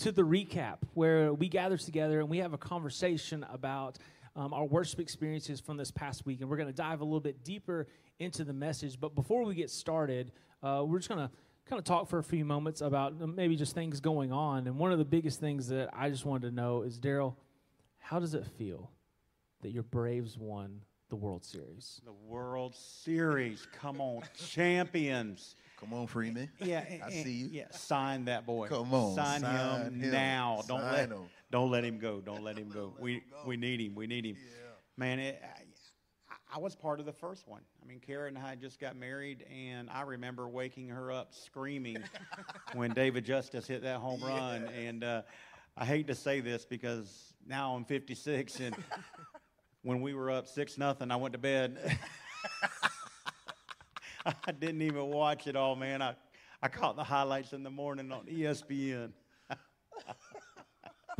to the recap where we gather together and we have a conversation about um, our worship experiences from this past week. And we're going to dive a little bit deeper into the message. But before we get started, uh, we're just going to kind of talk for a few moments about uh, maybe just things going on. And one of the biggest things that I just wanted to know is Daryl, how does it feel that your Braves won the World Series? The World Series. Come on, champions. Come on, Freeman. Yeah, I and- see you. Yeah, sign that boy. Come on, sign, sign him, him. now. Don't Sign let him. don't let him go. Don't let him go. We we need him. We need him. Yeah. Man, it, I, I was part of the first one. I mean, Karen and I just got married, and I remember waking her up screaming when David Justice hit that home run. And uh, I hate to say this because now I'm 56, and when we were up six nothing, I went to bed. I didn't even watch it all, man. I, I caught the highlights in the morning on ESPN.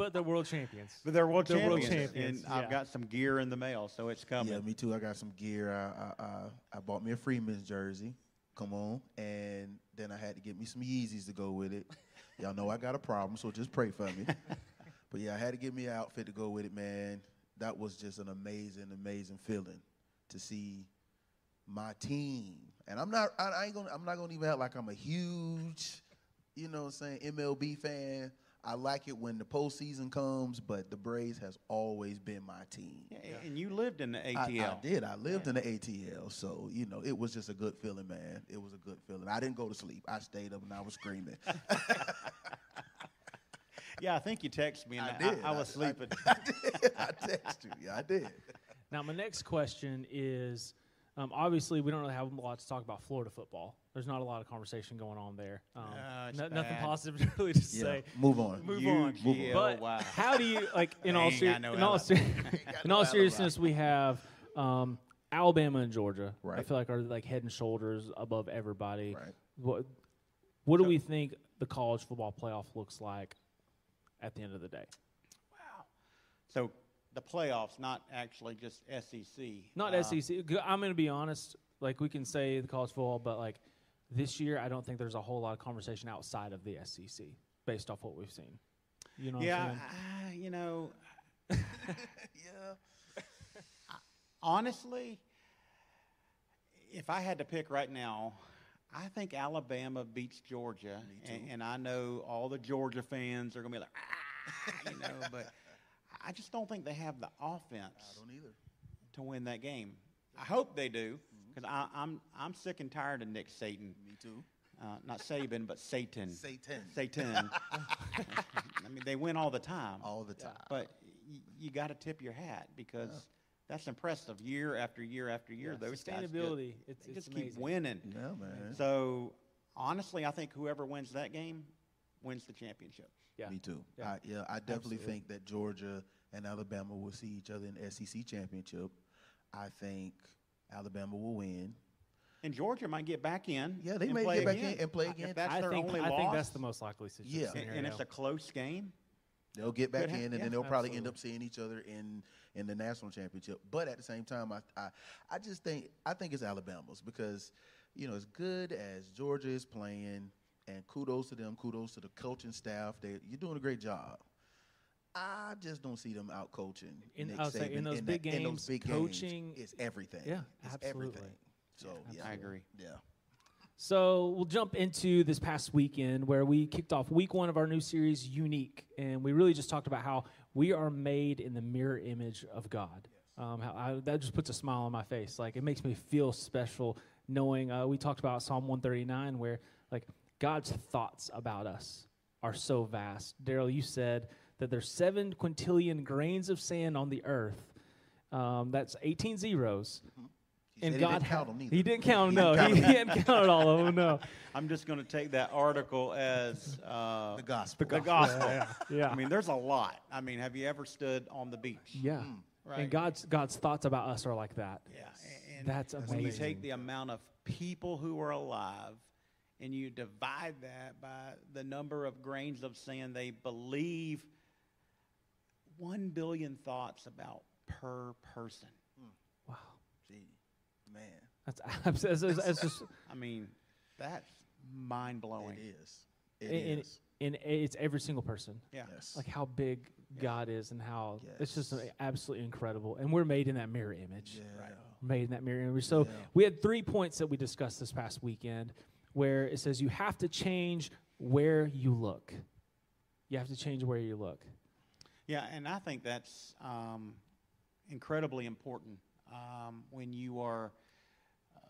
But the world champions. But they're world They're world champions, champions, and I've got some gear in the mail, so it's coming. Yeah, me too. I got some gear. I, I, I, I bought me a Freeman's jersey. Come on. And then I had to get me some Yeezys to go with it. Y'all know I got a problem, so just pray for me. but yeah, I had to get me an outfit to go with it, man. That was just an amazing, amazing feeling to see my team. And I'm not I, I ain't gonna I'm not gonna even act like I'm a huge, you know what I'm saying, MLB fan. I like it when the postseason comes, but the Braves has always been my team. Yeah, and you lived in the ATL. I did. I lived in the ATL, so you know it was just a good feeling, man. It was a good feeling. I didn't go to sleep. I stayed up and I was screaming. Yeah, I think you texted me, and I I, did. I, was I sleeping. I did. I texted you. Yeah, I did. Now, my next question is um, obviously, we don't really have a lot to talk about Florida football. There's not a lot of conversation going on there. Um, Ah, it's no- nothing bad. positive really to Yeah. say. Move on. Move You on. GL, But wow. how do you like in all Dang, ser- I know in all, ser- in all seriousness, we have um, Alabama and Georgia. I Right. feel like are like head and shoulders above everybody. Right. What What do we think the college football playoff looks like at the end of the day? Wow. So the playoffs, not actually just SEC. Not Uh, SEC. I'm going to be honest. Like we can say the college football, but like this year, I don't think there's a whole lot of conversation outside of the SEC based off what we've seen. You know, what I'm Yeah, saying? uh, you know, Yeah. honestly, if I had to pick right now, I think Alabama beats Georgia, and, and I know all the Georgia fans are gonna be like, ah, you know, but I just don't think they have the offense I don't either. to win that game. I hope they do, because I'm I'm sick and tired of Nick Satan, Me too. uh, not Saban, but Satan. Satan. Satan. I mean, they win all the time. All the time. But y- you got to tip your hat because that's impressive year after year after year. Yeah, Those guys sustainability, Just, it's- they it's just keep amazing. winning. Yeah, man. So honestly, I think whoever wins that game wins the championship. Yeah. Me too. Yeah. I, yeah, I definitely Absolutely. think that Georgia and Alabama will see each other in the SEC championship. I think Alabama will win. And Georgia might get back in. Yeah, they and may play get back again. in and play If again. that's I their think only I loss, think that's the most likely situation. Yeah. and, and it's a close game. They'll get back Could in, and yeah, then they'll probably end up seeing each other in in the national championship. But at the same time, I I, I just think I think it's Alabama's because you know as good as Georgia is playing, and kudos to them, kudos to the coaching staff. They you're doing a great job. I just don't see them out coaching. In- Nick I would say in Saban those that- big in those games, big coaching- games is everything. Yeah, it's absolutely. everything. So yeah, I agree. Yeah, So we'll jump into this past weekend where we kicked off week one of our new series, Younique, and we really just talked about how we are made in the mirror image of God. Um, how I, that just puts a smile on my face. Like it makes me feel special knowing. Uh, we talked about Psalm 139, where like God's thoughts about us are so vast. Daryl, you said that there's seven quintillion grains of sand on the earth. Um, that's 18 zeros. He And God he didn't count them neither. He didn't count He them. No, didn't he, count he hadn't counted all of them. No. I'm just going to take that article as uh, the gospel. the gospel. Yeah, yeah. I mean, there's a lot. I mean, have you ever stood on the beach? Yeah. Right. And God's God's thoughts about us are like that. Yeah, a- and That's when you take the amount of people who are alive and you divide that by the number of grains of sand they believe, one billion thoughts about per person. Wow. Gee, man, That's that's, that's, that's just I mean, that's mind blowing. it is. It And- and is. in it's every single person. Yeah. Yes. Like how big God is and how it's just absolutely incredible. And we're made in that mirror image. yeah. Right. Made in that mirror image. So Yeah. we had three points that we discussed this past weekend where it says you have to change where you look. You have to change where you look. Yeah, and I think that's um, incredibly important um, when you are uh,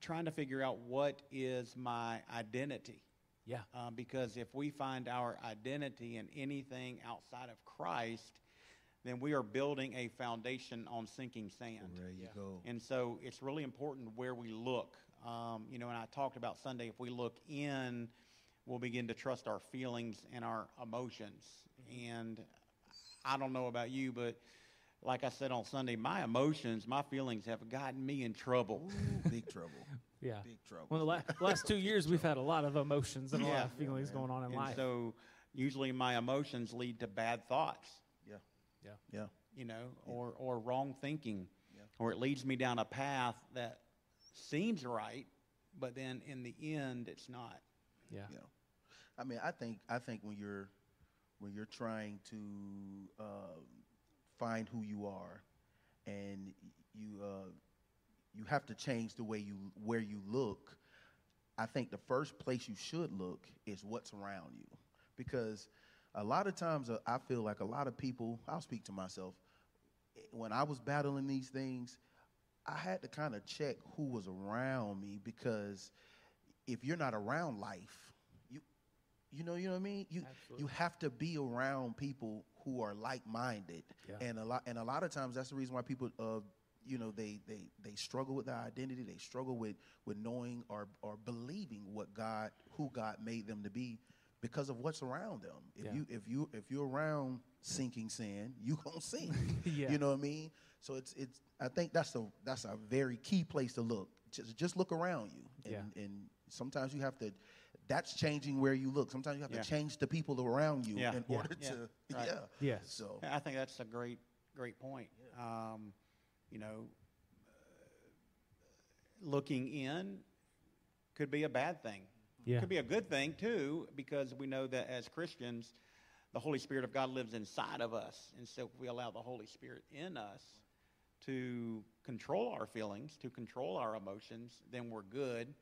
trying to figure out what is my identity. Yeah. Um, because if we find our identity in anything outside of Christ, then we are building a foundation on sinking sand. There you go. And so it's really important where we look. Um, you know, and I talked about Sunday, if we look in, we'll begin to trust our feelings and our emotions. And I don't know about you, but like I said on Sunday, my emotions, my feelings have gotten me in trouble. Ooh, big trouble. Yeah. Big trouble. Well, the la- last two years, we've had a lot of emotions and a lot of feelings going on in and life. so usually my emotions lead to bad thoughts. yeah. Yeah. Yeah. you know, or, or wrong thinking, Yeah. or it leads me down a path that seems right, but then in the end, it's not. yeah. Yeah. I mean, I think I think when you're when you're trying to uh, find who you are, and you uh, you have to change the way you where you look. I think the first place you should look is what's around you, because a lot of times uh, I feel like a lot of people. I'll speak to myself. When I was battling these things, I had to kind of check who was around me because if you're not around life, you you know you know what I mean. You Absolutely. you have to be around people who are like-minded, Yeah. and a lot and a lot of times that's the reason why people uh you know they they they struggle with their identity. They struggle with with knowing or or believing what God who God made them to be because of what's around them. If Yeah. you if you if you're around sinking sand, you gonna sink. Yeah. You know what I mean? So it's it's. I think that's a that's a very key place to look. Just just look around you, and, Yeah. and sometimes you have to. That's changing where you look. Sometimes you have Yeah. to change the people around you Yeah. in Yeah. order Yeah. to. Right. Yeah. Yes. So I think that's a great, great point. Um, you know, uh, looking in could be a bad thing. Yeah. Could be a good thing too, because we know that as Christians, the Holy Spirit of God lives inside of us, and so if we allow the Holy Spirit in us to control our feelings, to control our emotions, then we're good.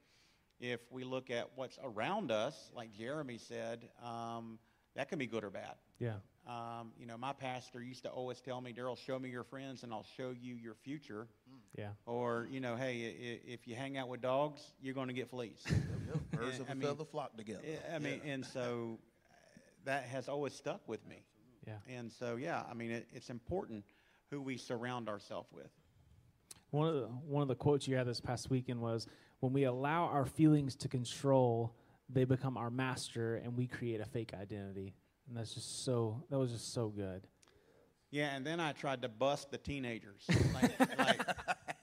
If we look at what's around us, like Jeremy said, um, that can be good or bad. Yeah. Um, you know, my pastor used to always tell me, Daryl, show me your friends and I'll show you your future. Yeah. Or, you know, hey, i- if you hang out with dogs, you're going to get fleas. birds of a I mean, feather flock together. I mean, and so uh, that has always stuck with me. Yeah. And so, yeah, I mean, it, it's important who we surround ourselves with. One of the one of the quotes you had this past weekend was when we allow our feelings to control, they become our master and we create a fake identity. And that's just so that was just so good. Yeah, and then I tried to bust the teenagers, like, like,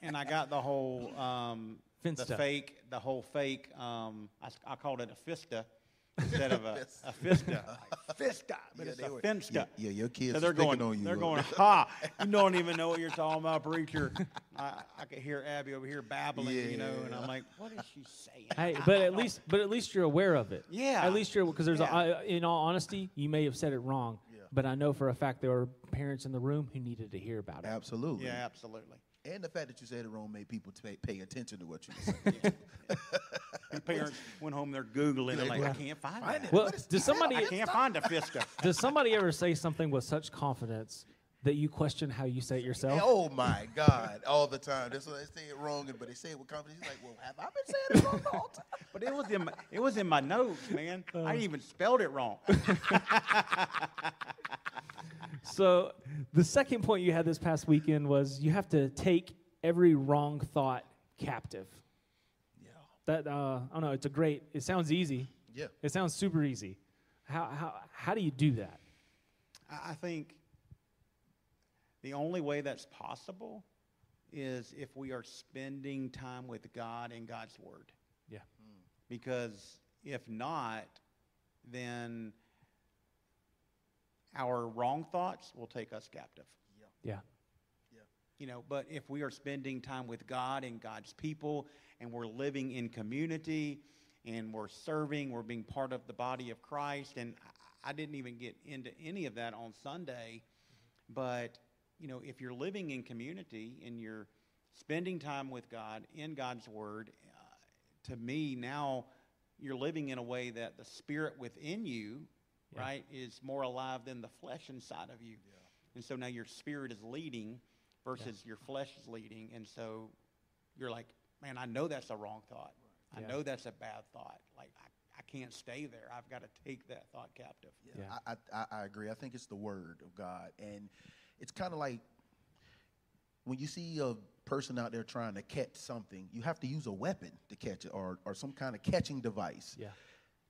and I got the whole um, the fake, the whole fake. Um, I, I called it a fista instead of a, a fista, like, fista, but Yeah, it's a were- finsta. Yeah, yeah, your kids So are they're going, on you. they're going, ha! You don't even know what you're talking about, preacher. I, I could hear Abby over here babbling, you know, and I'm like, what is she saying? Hey, but at least but at least you're aware of it. Yeah. At least you're because there's a, Yeah. I, in all honesty, you may have said it wrong. Yeah. But I know for a fact there were parents in the room who needed to hear about it. Absolutely. Yeah, absolutely. And the fact that you said it wrong made people pay, pay attention to what you were saying. The parents went home, they're Googling, they're like, I can't find Find that. it. Well, What is does somebody I can't find a fista. does somebody ever say something with such confidence that you question how you say it yourself? oh my God! All the time. That's why they say it wrong, but they say it with confidence. He's like, "Well, have I been saying it wrong the whole time?" But it was in my, it was in my notes, man. Uh. I even spelled it wrong. So the second point you had this past weekend was you have to take every wrong thought captive. That uh, I don't know. It's a great. It sounds easy. Yeah. It sounds super easy. How how how do you do that? I I think the only way that's possible is if we are spending time with God and God's Word. Yeah. Because if not, then our wrong thoughts will take us captive. Yeah. Yeah. You know, but if we are spending time with God and God's people and we're living in community and we're serving, we're being part of the body of Christ. And I, I didn't even get into any of that on Sunday. But, you know, if you're living in community and you're spending time with God in God's Word, uh, to me, now you're living in a way that the Spirit within you, Yeah. right, is more alive than the flesh inside of you. And so now your spirit is leading versus your flesh is leading. And so you're like, man, I know that's a wrong thought. I Yeah. know that's a bad thought. Like, I, I can't stay there. I've got to take that thought captive. Yeah. I, I, I agree. I think it's the word of God. And it's kind of like when you see a person out there trying to catch something, you have to use a weapon to catch it or, or some kind of catching device. Yeah.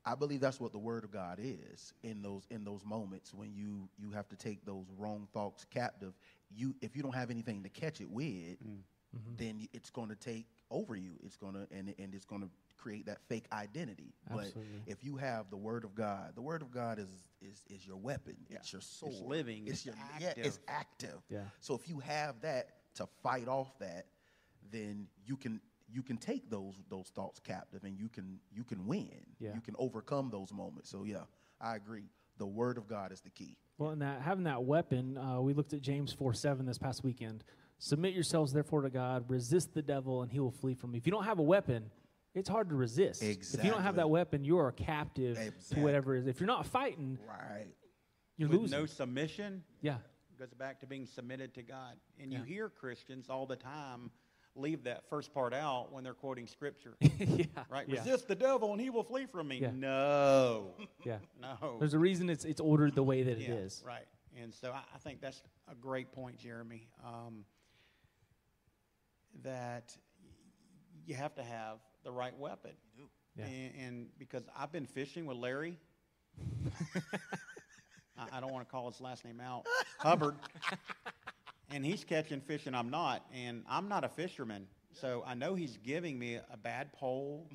I believe that's what the word of God is in those in those moments when you you have to take those wrong thoughts captive. You if you don't have anything to catch it with, mm. mm-hmm. then it's going to take over you. It's going to and and it's going to create that fake identity. Absolutely. But if you have the word of God, the word of God is is is your weapon. It's your sword. living, It's it's your yeah. It's active. active. Yeah. So if you have that to fight off that, then you can you can take those those thoughts captive and you can you can win. Yeah. You can overcome those moments. So yeah, I agree. The word of God is the key. Well, and that having that weapon, uh, we looked at James four seven this past weekend. Submit yourselves therefore to God, resist the devil, and he will flee from you. If you don't have a weapon, it's hard to resist. Exactly. If you don't have that weapon, you are a captive to whatever it is. If you're not fighting, Right. you're With losing. no submission, yeah, goes back to being submitted to God. And Yeah. you hear Christians all the time leave that first part out when they're quoting scripture. yeah, Right? Yeah. Resist the devil and he will flee from me. Yeah. No. yeah. No. There's a reason it's it's ordered the way that it yeah, is. Right. And so I, I think that's a great point, Jeremy. Um, that you have to have the right weapon. Yeah. And, and because I've been fishing with Larry. I, I don't want to call his last name out. Hubbard. And he's catching fish and I'm not. And I'm not a fisherman. So I know he's giving me a bad pole.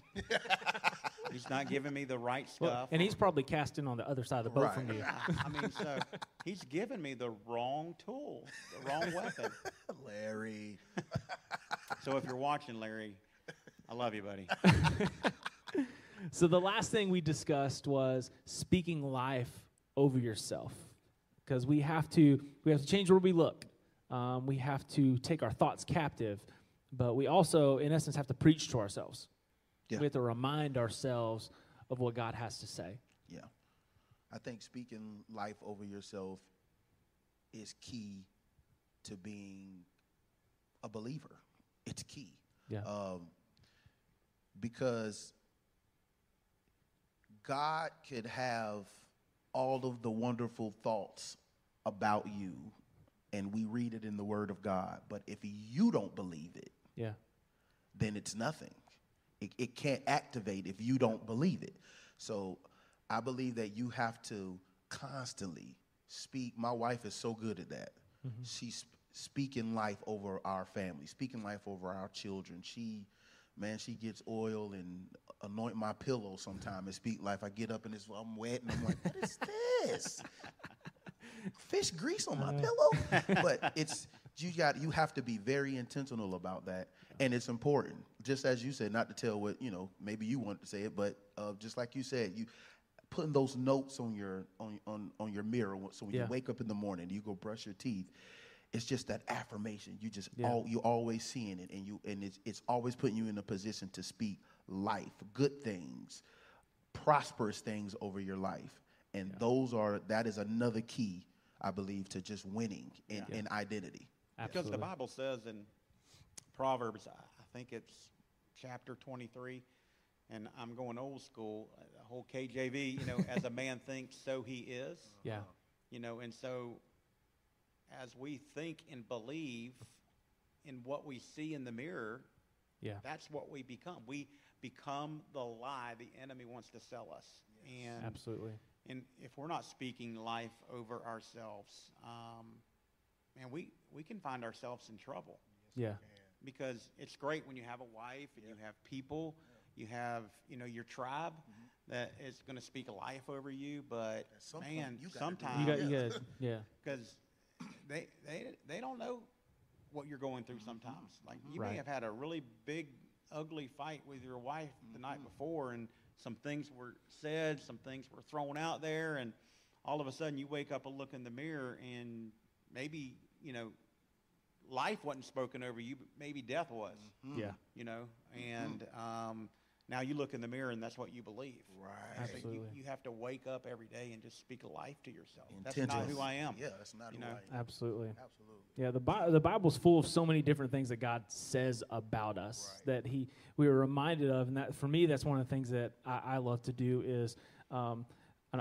he's not giving me the right stuff. Well, and he's probably casting on the other side of the boat from you. I, I mean, so he's giving me the wrong tool, the wrong weapon. Larry. So if you're watching, Larry, I love you, buddy. So the last thing we discussed was speaking life over yourself, because we have to we have to change where we look. Um, we have to take our thoughts captive, but we also, in essence, have to preach to ourselves. Yeah. We have to remind ourselves of what God has to say. Yeah. I think speaking life over yourself is key to being a believer. It's key. Yeah. Um, because God could have all of the wonderful thoughts about you, and we read it in the Word of God. But if you don't believe it, Yeah. then it's nothing. It, it can't activate if you don't believe it. So I believe that you have to constantly speak. My wife is so good at that. Mm-hmm. She's speaking life over our family, speaking life over our children. She, man, she gets oil and anoint my pillow sometime and speak life. I get up and it's, I'm wet and I'm like, what is this? fish grease on my pillow. but it's you got you have to be very intentional about that, and it's important. Just as you said, not to tell what you know. Maybe you want to say it, but uh, just like you said, you putting those notes on your on on, on your mirror. So when Yeah. you wake up in the morning, you go brush your teeth. It's just that affirmation. You just Yeah. all you always seeing it, and you and it's it's always putting you in a position to speak life, good things, prosperous things over your life. And those are that is another key, I believe, to just winning in, in identity. Because the Bible says in Proverbs, I I think it's chapter 23, and I'm going old school, uh, the whole KJV, you know, as a man thinks, so he is. Yeah. You know, and so as we think and believe in what we see in the mirror, Yeah. that's what we become. We become the lie the enemy wants to sell us. And Absolutely. And if we're not speaking life over ourselves, um, man, we, we can find ourselves in trouble Yeah. because it's great when you have a wife and you have people, you have you know your tribe mm-hmm. that is going to speak life over you. But At some point, man, you sometimes You got. yeah. You got. Yeah. because they they they don't know what you're going through mm-hmm. sometimes. Like you mm-hmm. Right. may have had a really big ugly fight with your wife the night before and some things were said, some things were thrown out there, and all of a sudden you wake up and look in the mirror, and maybe you know, life wasn't spoken over you, but maybe death was. Yeah. You know, and um, now you look in the mirror and that's what you believe. Right. So you, Absolutely. you have to wake up every day and just speak life to yourself. That's not who I am. Yeah, that's not You who know? I am. Absolutely. Absolutely. Yeah, the Bi- the Bible's full of so many different things that God says about us Right. that He we were reminded of, and that for me, that's one of the things that I, I love to do is. Um, and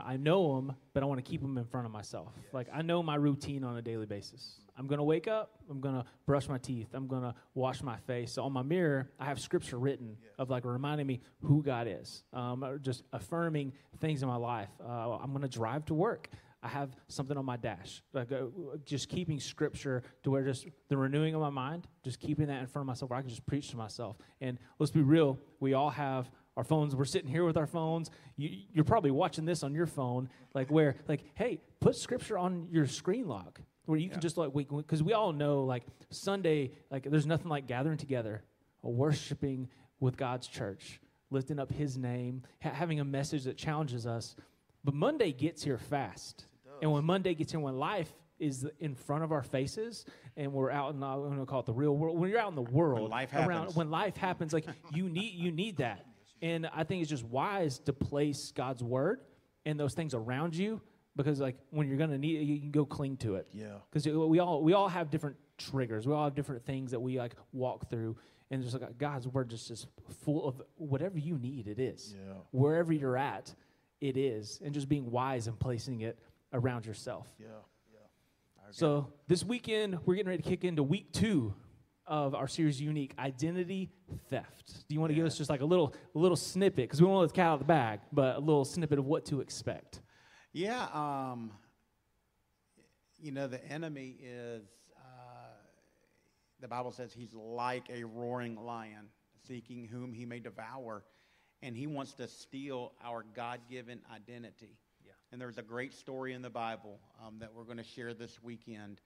I know them, but I want to keep them in front of myself. Like I know my routine on a daily basis. I'm gonna wake up. I'm gonna brush my teeth. I'm gonna wash my face. So on my mirror, I have scripture written of like reminding me who God is, um, just affirming things in my life. Uh, I'm gonna drive to work. I have something on my dash, like uh, just keeping scripture to where just the renewing of my mind, just keeping that in front of myself, where I can just preach to myself. And let's be real, we all have our phones. We're sitting here with our phones. You, you're probably watching this on your phone, like where, like, hey, put scripture on your screen lock where you can just like, we because we all know, like Sunday, like there's nothing like gathering together, worshiping with God's church, lifting up His name, ha- having a message that challenges us. But Monday gets here fast. And when Monday gets here, when life is in front of our faces and we're out in I'm going to call it the real world. When you're out in the world, when life around, happens. when life happens, like you need, you need that. And I think it's just wise to place God's word and those things around you because like when you're going to need it, you can go cling to it Yeah. because we all we all have different triggers. We all have different things that we like walk through, and just like God's word just is full of whatever you need. It is Yeah. wherever you're at, it is, and just being wise and placing it around yourself. Yeah. Yeah. So this weekend we're getting ready to kick into week two of our series Younique identity theft do you want to give us just like a little a little snippet because we won't let the cat out of the bag but a little snippet of what to expect Yeah, um, you know, the enemy is, uh, the Bible says he's like a roaring lion, seeking whom he may devour. And he wants to steal our God given identity. Yeah. And there's a great story in the Bible um, that we're going to share this weekend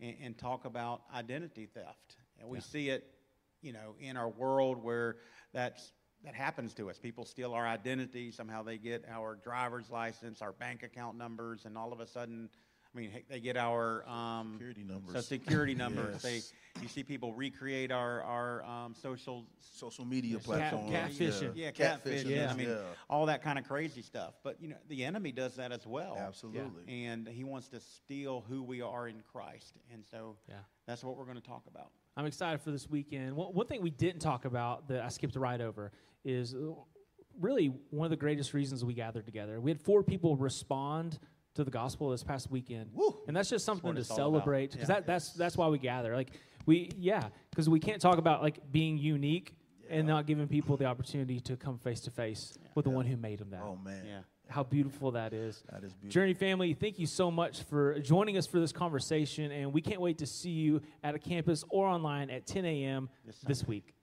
and, and talk about identity theft. And we Yeah. see it, you know, in our world where that's that happens to us. People steal our identity. Somehow they get our driver's license, our bank account numbers, and all of a sudden, I mean, they get our um, Security numbers. So security numbers. Yes. They, you see people recreate our our um, social social media Cat- platforms. catfishing. yeah, Catfishing, catfishing. I mean, yeah. all that kind of crazy stuff. But you know, the enemy does that as well. Absolutely. And he wants to steal who we are in Christ. And so Yeah. that's what we're going to talk about. I'm excited for this weekend. One, one thing we didn't talk about that I skipped right over is uh, really one of the greatest reasons we gathered together. We had four people respond to the gospel this past weekend, Woo. and that's just something what to it's all about. celebrate because Yeah. that, that's that's why we gather. Like we, yeah, because we can't talk about like being unique and not giving people the opportunity to come face to face with the one who made them that. Oh man. Yeah. How beautiful that is. That is beautiful. Journey family, thank you so much for joining us for this conversation, and we can't wait to see you at a campus or online at 10 a.m. This this week.